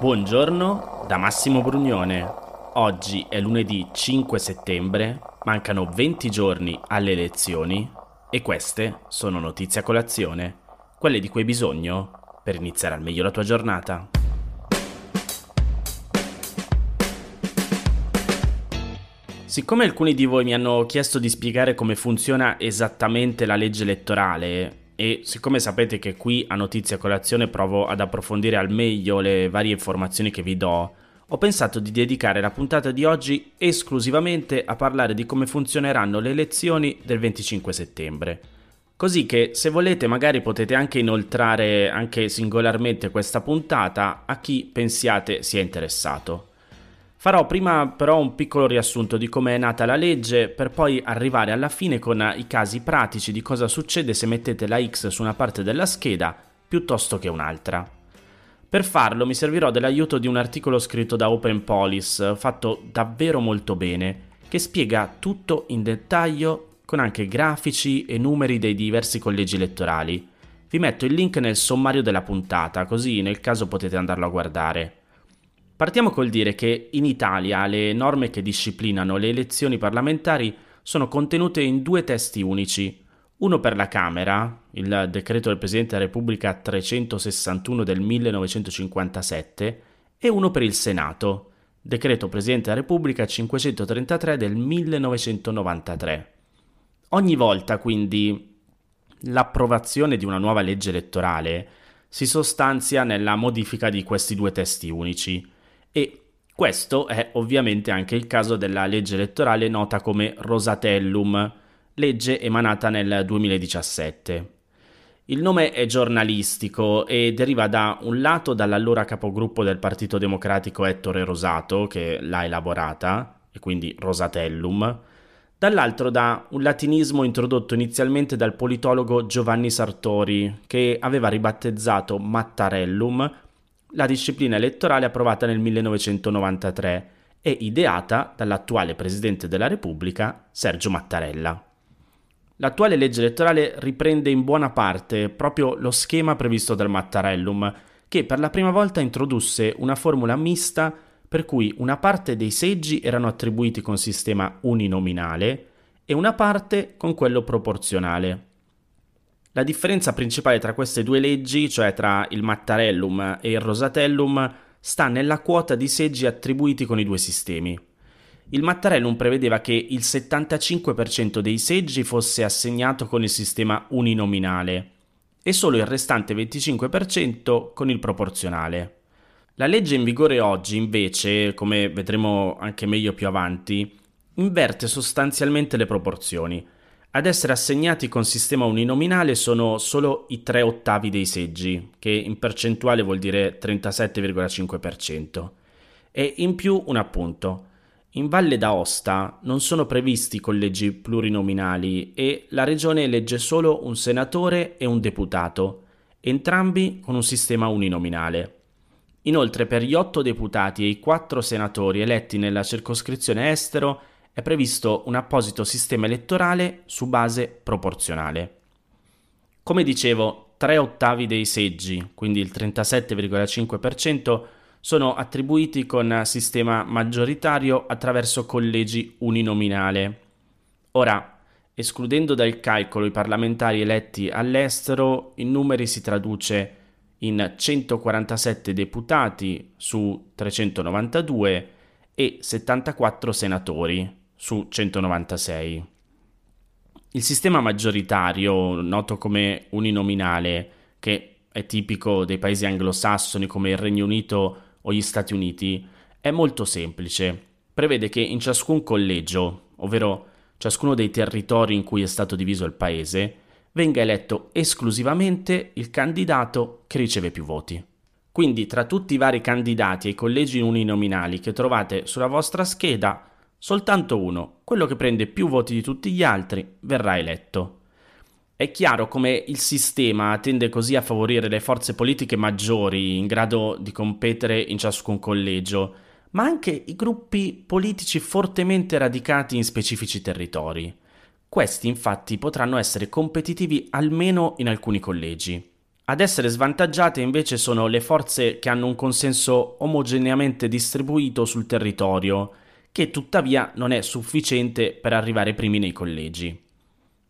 Buongiorno da Massimo Brugnone. Oggi è lunedì 5 settembre, mancano 20 giorni alle elezioni e queste sono notizie a colazione, quelle di cui hai bisogno per iniziare al meglio la tua giornata. Siccome alcuni di voi mi hanno chiesto di spiegare come funziona esattamente la legge elettorale e siccome sapete che qui a Notizia Colazione provo ad approfondire al meglio le varie informazioni che vi do, ho pensato di dedicare la puntata di oggi esclusivamente a parlare di come funzioneranno le elezioni del 25 settembre. Così che se volete magari potete anche inoltrare anche singolarmente questa puntata a chi pensiate sia interessato. Farò prima però un piccolo riassunto di come è nata la legge per poi arrivare alla fine con i casi pratici di cosa succede se mettete la X su una parte della scheda piuttosto che un'altra. Per farlo mi servirò dell'aiuto di un articolo scritto da Open Police, fatto davvero molto bene, che spiega tutto in dettaglio con anche grafici e numeri dei diversi collegi elettorali. Vi metto il link nel sommario della puntata, così nel caso potete andarlo a guardare. Partiamo col dire che in Italia le norme che disciplinano le elezioni parlamentari sono contenute in due testi unici, uno per la Camera, il decreto del Presidente della Repubblica 361 del 1957, e uno per il Senato, decreto Presidente della Repubblica 533 del 1993. Ogni volta quindi l'approvazione di una nuova legge elettorale si sostanzia nella modifica di questi due testi unici e questo è ovviamente anche il caso della legge elettorale nota come Rosatellum, legge emanata nel 2017. Il nome è giornalistico e deriva da un lato dall'allora capogruppo del Partito Democratico Ettore Rosato, che l'ha elaborata, e quindi Rosatellum, dall'altro da un latinismo introdotto inizialmente dal politologo Giovanni Sartori, che aveva ribattezzato Mattarellum la disciplina elettorale approvata nel 1993 e ideata dall'attuale Presidente della Repubblica Sergio Mattarella. L'attuale legge elettorale riprende in buona parte proprio lo schema previsto dal Mattarellum, che per la prima volta introdusse una formula mista per cui una parte dei seggi erano attribuiti con sistema uninominale e una parte con quello proporzionale. La differenza principale tra queste due leggi, cioè tra il Mattarellum e il Rosatellum, sta nella quota di seggi attribuiti con i due sistemi. Il Mattarellum prevedeva che il 75% dei seggi fosse assegnato con il sistema uninominale e solo il restante 25% con il proporzionale. La legge in vigore oggi, invece, come vedremo anche meglio più avanti, inverte sostanzialmente le proporzioni ad essere assegnati con sistema uninominale sono solo i 3 ottavi dei seggi, che in percentuale vuol dire 37,5%. E in più un appunto. In Valle d'Aosta non sono previsti collegi plurinominali e la regione elegge solo un senatore e un deputato, entrambi con un sistema uninominale. Inoltre per gli 8 deputati e i 4 senatori eletti nella circoscrizione estero è previsto un apposito sistema elettorale su base proporzionale. Come dicevo, tre ottavi dei seggi, quindi il 37,5%, sono attribuiti con sistema maggioritario attraverso collegi uninominale. Ora, escludendo dal calcolo i parlamentari eletti all'estero, in numeri si traduce in 147 deputati su 392 e 74 senatori, su 196. Il sistema maggioritario, noto come uninominale, che è tipico dei paesi anglosassoni come il Regno Unito o gli Stati Uniti, è molto semplice. Prevede che in ciascun collegio, ovvero ciascuno dei territori in cui è stato diviso il paese, venga eletto esclusivamente il candidato che riceve più voti. Quindi tra tutti i vari candidati ai collegi uninominali che trovate sulla vostra scheda, Soltanto uno, quello che prende più voti di tutti gli altri, verrà eletto. È chiaro come il sistema tende così a favorire le forze politiche maggiori in grado di competere in ciascun collegio, ma anche i gruppi politici fortemente radicati in specifici territori. Questi infatti potranno essere competitivi almeno in alcuni collegi. Ad essere svantaggiate invece sono le forze che hanno un consenso omogeneamente distribuito sul territorio, che tuttavia non è sufficiente per arrivare primi nei collegi.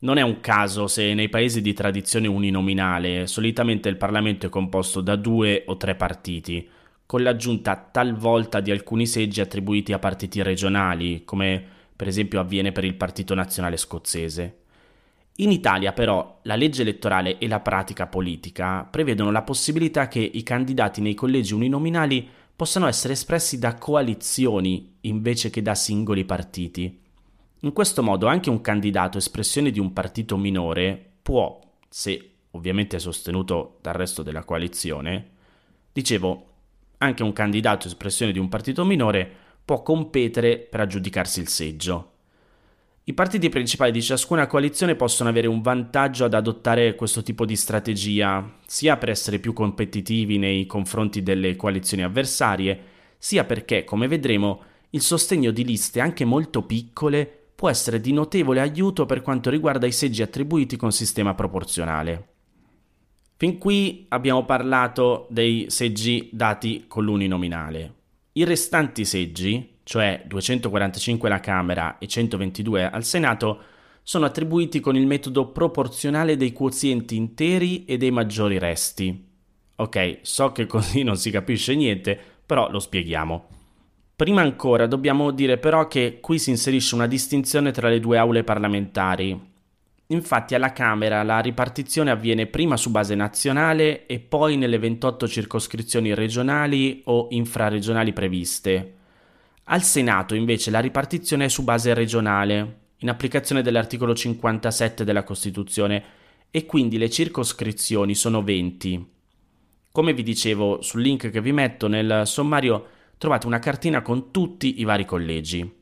Non è un caso se nei paesi di tradizione uninominale solitamente il Parlamento è composto da due o tre partiti, con l'aggiunta talvolta di alcuni seggi attribuiti a partiti regionali, come per esempio avviene per il Partito Nazionale Scozzese. In Italia però la legge elettorale e la pratica politica prevedono la possibilità che i candidati nei collegi uninominali possano essere espressi da coalizioni invece che da singoli partiti. In questo modo anche un candidato espressione di un partito minore può, se ovviamente sostenuto dal resto della coalizione, dicevo, anche un candidato espressione di un partito minore può competere per aggiudicarsi il seggio. I partiti principali di ciascuna coalizione possono avere un vantaggio ad adottare questo tipo di strategia, sia per essere più competitivi nei confronti delle coalizioni avversarie, sia perché, come vedremo, il sostegno di liste anche molto piccole può essere di notevole aiuto per quanto riguarda i seggi attribuiti con sistema proporzionale. Fin qui abbiamo parlato dei seggi dati con l'uninominale. I restanti seggi, cioè 245 alla Camera e 122 al Senato, sono attribuiti con il metodo proporzionale dei quozienti interi e dei maggiori resti. Ok, so che così non si capisce niente, però lo spieghiamo. Prima ancora dobbiamo dire però che qui si inserisce una distinzione tra le due aule parlamentari. Infatti alla Camera la ripartizione avviene prima su base nazionale e poi nelle 28 circoscrizioni regionali o infraregionali previste. Al Senato invece la ripartizione è su base regionale, in applicazione dell'articolo 57 della Costituzione, e quindi le circoscrizioni sono 20. Come vi dicevo sul link che vi metto nel sommario trovate una cartina con tutti i vari collegi.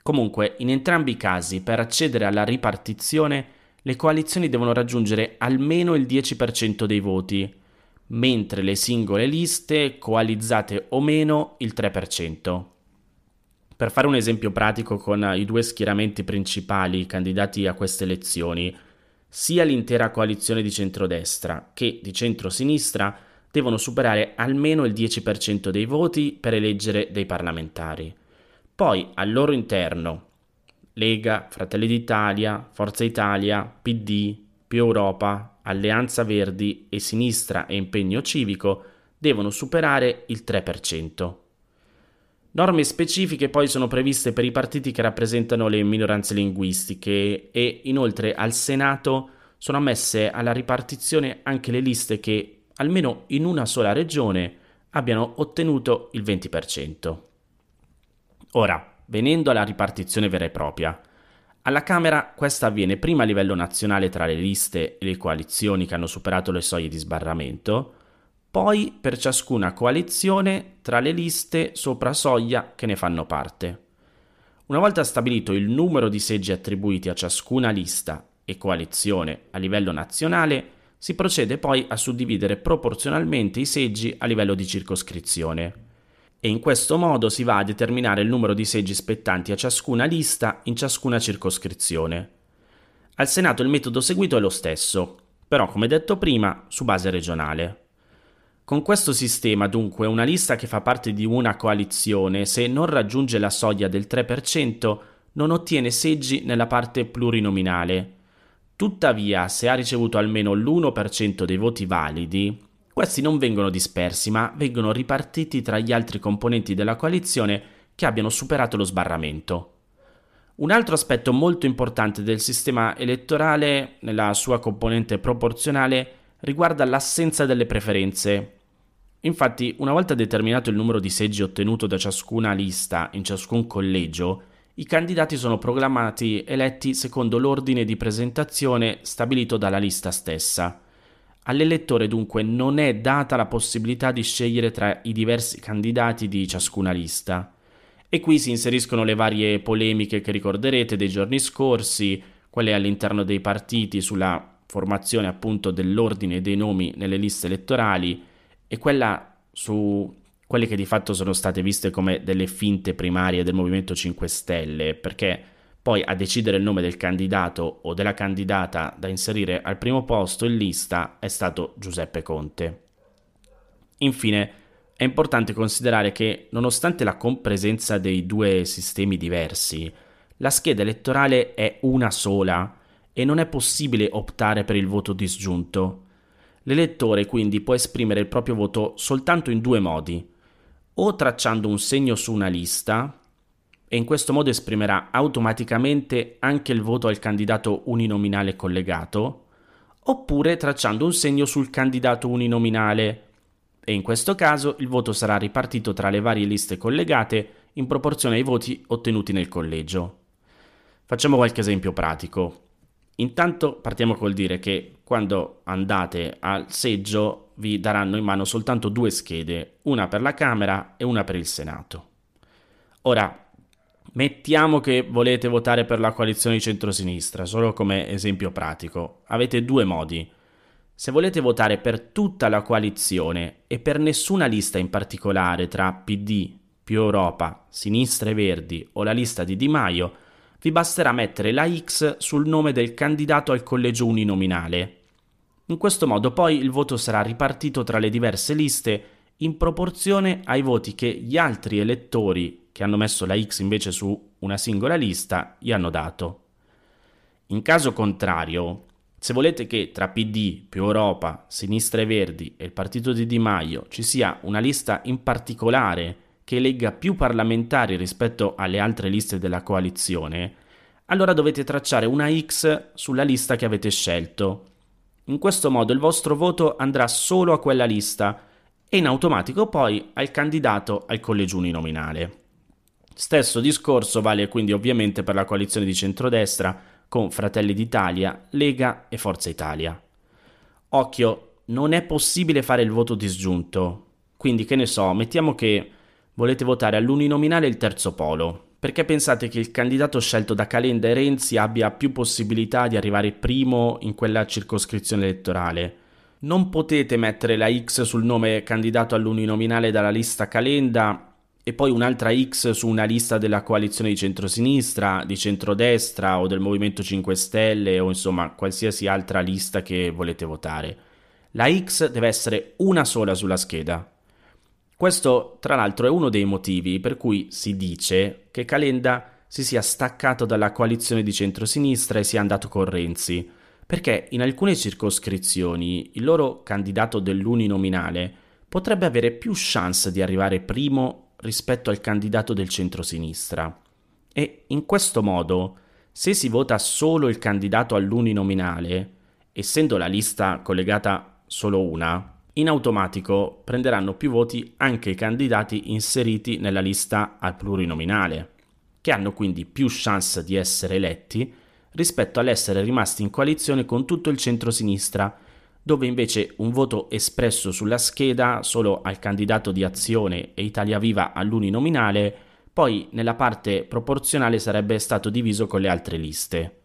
Comunque, in entrambi i casi, per accedere alla ripartizione, le coalizioni devono raggiungere almeno il 10% dei voti, mentre le singole liste, coalizzate o meno, il 3%. Per fare un esempio pratico con i due schieramenti principali candidati a queste elezioni, sia l'intera coalizione di centrodestra che di centrosinistra devono superare almeno il 10% dei voti per eleggere dei parlamentari. Poi al loro interno Lega, Fratelli d'Italia, Forza Italia, PD, Più Europa, Alleanza Verdi e Sinistra e Impegno Civico devono superare il 3%. Norme specifiche poi sono previste per i partiti che rappresentano le minoranze linguistiche e inoltre al Senato sono ammesse alla ripartizione anche le liste che, almeno in una sola regione, abbiano ottenuto il 20%. Ora, venendo alla ripartizione vera e propria. Alla Camera questa avviene prima a livello nazionale tra le liste e le coalizioni che hanno superato le soglie di sbarramento, poi per ciascuna coalizione tra le liste sopra soglia che ne fanno parte. Una volta stabilito il numero di seggi attribuiti a ciascuna lista e coalizione a livello nazionale, si procede poi a suddividere proporzionalmente i seggi a livello di circoscrizione e in questo modo si va a determinare il numero di seggi spettanti a ciascuna lista in ciascuna circoscrizione. Al Senato il metodo seguito è lo stesso, però come detto prima su base regionale. Con questo sistema dunque una lista che fa parte di una coalizione, se non raggiunge la soglia del 3%, non ottiene seggi nella parte plurinominale. Tuttavia, se ha ricevuto almeno l'1% dei voti validi, questi non vengono dispersi, ma vengono ripartiti tra gli altri componenti della coalizione che abbiano superato lo sbarramento. Un altro aspetto molto importante del sistema elettorale, nella sua componente proporzionale, riguarda l'assenza delle preferenze. Infatti, una volta determinato il numero di seggi ottenuto da ciascuna lista in ciascun collegio, i candidati sono proclamati eletti secondo l'ordine di presentazione stabilito dalla lista stessa. All'elettore dunque non è data la possibilità di scegliere tra i diversi candidati di ciascuna lista. E qui si inseriscono le varie polemiche che ricorderete dei giorni scorsi, quelle all'interno dei partiti sulla formazione appunto dell'ordine dei nomi nelle liste elettorali e quella su quelle che di fatto sono state viste come delle finte primarie del Movimento 5 Stelle, perché Poi a decidere il nome del candidato o della candidata da inserire al primo posto in lista è stato Giuseppe Conte. Infine, è importante considerare che, nonostante la compresenza dei due sistemi diversi, la scheda elettorale è una sola e non è possibile optare per il voto disgiunto. L'elettore quindi può esprimere il proprio voto soltanto in due modi, o tracciando un segno su una lista, e in questo modo esprimerà automaticamente anche il voto al candidato uninominale collegato, oppure tracciando un segno sul candidato uninominale e in questo caso il voto sarà ripartito tra le varie liste collegate in proporzione ai voti ottenuti nel collegio. Facciamo qualche esempio pratico. Intanto partiamo col dire che quando andate al seggio vi daranno in mano soltanto due schede, una per la Camera e una per il Senato. Ora, Mettiamo che volete votare per la coalizione di centrosinistra, solo come esempio pratico. Avete due modi. Se volete votare per tutta la coalizione e per nessuna lista in particolare tra PD, più Europa, Sinistra e Verdi o la lista di Di Maio, vi basterà mettere la X sul nome del candidato al collegio uninominale. In questo modo poi il voto sarà ripartito tra le diverse liste in proporzione ai voti che gli altri elettori che hanno messo la X invece su una singola lista gli hanno dato. In caso contrario, se volete che tra PD, più Europa, Sinistra e Verdi e il partito di Di Maio ci sia una lista in particolare che elegga più parlamentari rispetto alle altre liste della coalizione, allora dovete tracciare una X sulla lista che avete scelto. In questo modo il vostro voto andrà solo a quella lista e in automatico poi al candidato al collegio uninominale. Stesso discorso vale quindi ovviamente per la coalizione di centrodestra con Fratelli d'Italia, Lega e Forza Italia. Occhio, non è possibile fare il voto disgiunto. Quindi che ne so, mettiamo che volete votare all'uninominale il terzo polo, perché pensate che il candidato scelto da Calenda e Renzi abbia più possibilità di arrivare primo in quella circoscrizione elettorale. Non potete mettere la X sul nome candidato all'uninominale dalla lista Calenda e poi un'altra X su una lista della coalizione di centrosinistra, di centrodestra o del Movimento 5 Stelle o insomma qualsiasi altra lista che volete votare. La X deve essere una sola sulla scheda. Questo, tra l'altro, è uno dei motivi per cui si dice che Calenda si sia staccato dalla coalizione di centrosinistra e sia andato con Renzi, perché in alcune circoscrizioni il loro candidato dell'uninominale potrebbe avere più chance di arrivare primo rispetto al candidato del centrosinistra. E in questo modo, se si vota solo il candidato all'uninominale, essendo la lista collegata solo una, in automatico prenderanno più voti anche i candidati inseriti nella lista al plurinominale, che hanno quindi più chance di essere eletti rispetto all'essere rimasti in coalizione con tutto il centrosinistra dove invece un voto espresso sulla scheda solo al candidato di Azione e Italia Viva all'uninominale, poi nella parte proporzionale sarebbe stato diviso con le altre liste.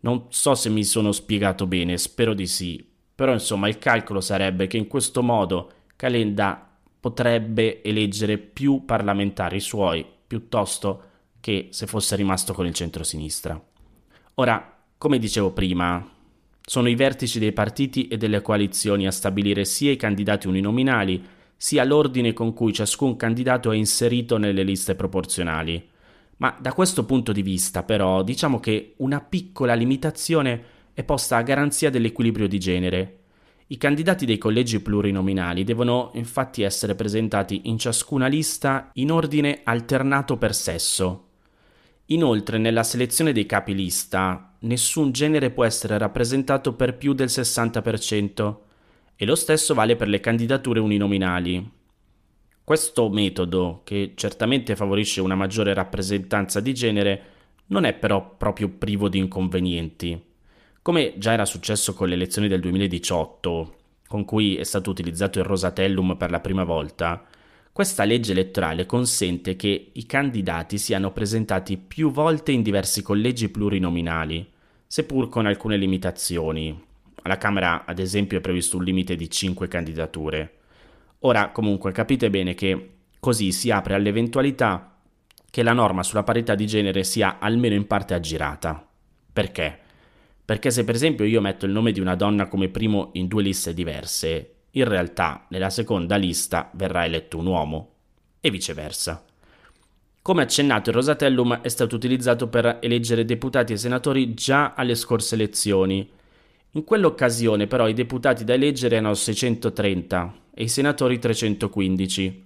Non so se mi sono spiegato bene, spero di sì, però insomma il calcolo sarebbe che in questo modo Calenda potrebbe eleggere più parlamentari suoi piuttosto che se fosse rimasto con il centro-sinistra. Ora, come dicevo prima, sono i vertici dei partiti e delle coalizioni a stabilire sia i candidati uninominali, sia l'ordine con cui ciascun candidato è inserito nelle liste proporzionali. Ma da questo punto di vista, però, diciamo che una piccola limitazione è posta a garanzia dell'equilibrio di genere. I candidati dei collegi plurinominali devono infatti essere presentati in ciascuna lista in ordine alternato per sesso. Inoltre, nella selezione dei capi lista, nessun genere può essere rappresentato per più del 60% e lo stesso vale per le candidature uninominali. Questo metodo, che certamente favorisce una maggiore rappresentanza di genere, non è però proprio privo di inconvenienti. Come già era successo con le elezioni del 2018, con cui è stato utilizzato il Rosatellum per la prima volta, questa legge elettorale consente che i candidati siano presentati più volte in diversi collegi plurinominali, seppur con alcune limitazioni. Alla Camera, ad esempio, è previsto un limite di 5 candidature. Ora, comunque, capite bene che così si apre all'eventualità che la norma sulla parità di genere sia almeno in parte aggirata. Perché? Perché se per esempio io metto il nome di una donna come primo in due liste diverse, in realtà nella seconda lista verrà eletto un uomo e viceversa. Come accennato, il Rosatellum è stato utilizzato per eleggere deputati e senatori già alle scorse elezioni. In quell'occasione però i deputati da eleggere erano 630 e i senatori 315.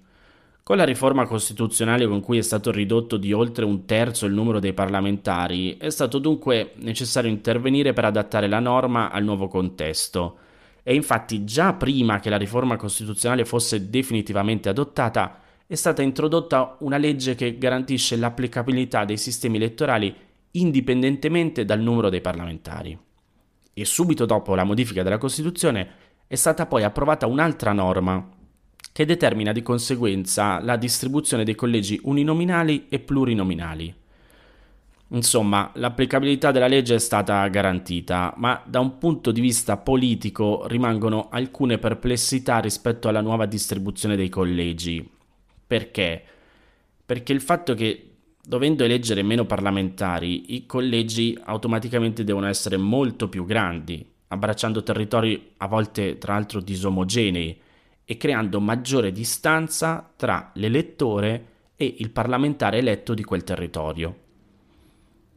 Con la riforma costituzionale con cui è stato ridotto di oltre un terzo il numero dei parlamentari, è stato dunque necessario intervenire per adattare la norma al nuovo contesto. E infatti già prima che la riforma costituzionale fosse definitivamente adottata, è stata introdotta una legge che garantisce l'applicabilità dei sistemi elettorali indipendentemente dal numero dei parlamentari. E subito dopo la modifica della Costituzione è stata poi approvata un'altra norma che determina di conseguenza la distribuzione dei collegi uninominali e plurinominali. Insomma, l'applicabilità della legge è stata garantita, ma da un punto di vista politico rimangono alcune perplessità rispetto alla nuova distribuzione dei collegi. Perché? Perché il fatto che dovendo eleggere meno parlamentari, i collegi automaticamente devono essere molto più grandi, abbracciando territori a volte tra l'altro disomogenei, e creando maggiore distanza tra l'elettore e il parlamentare eletto di quel territorio.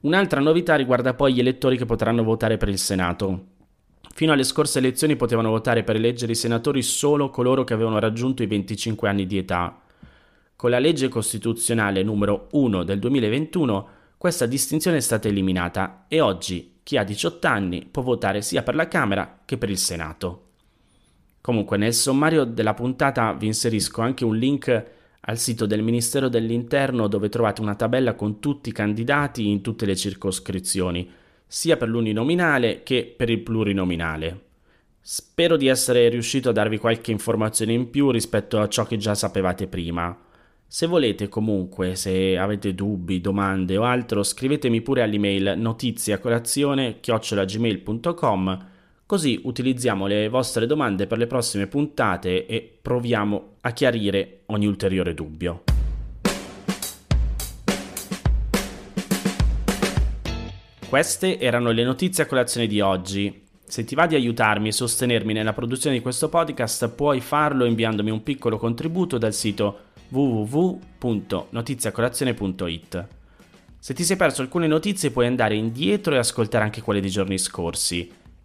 Un'altra novità riguarda poi gli elettori che potranno votare per il Senato. Fino alle scorse elezioni potevano votare per eleggere i senatori solo coloro che avevano raggiunto i 25 anni di età. Con la legge costituzionale numero 1 del 2021 questa distinzione è stata eliminata e oggi chi ha 18 anni può votare sia per la Camera che per il Senato. Comunque nel sommario della puntata vi inserisco anche un link al sito del Ministero dell'Interno dove trovate una tabella con tutti i candidati in tutte le circoscrizioni, sia per l'uninominale che per il plurinominale. Spero di essere riuscito a darvi qualche informazione in più rispetto a ciò che già sapevate prima. Se volete comunque, se avete dubbi, domande o altro, scrivetemi pure all'email notiziacolazione-gmail.com Così utilizziamo le vostre domande per le prossime puntate e proviamo a chiarire ogni ulteriore dubbio. Queste erano le notizie a colazione di oggi. Se ti va di aiutarmi e sostenermi nella produzione di questo podcast, puoi farlo inviandomi un piccolo contributo dal sito www.notiziacolazione.it. Se ti sei perso alcune notizie puoi andare indietro e ascoltare anche quelle dei giorni scorsi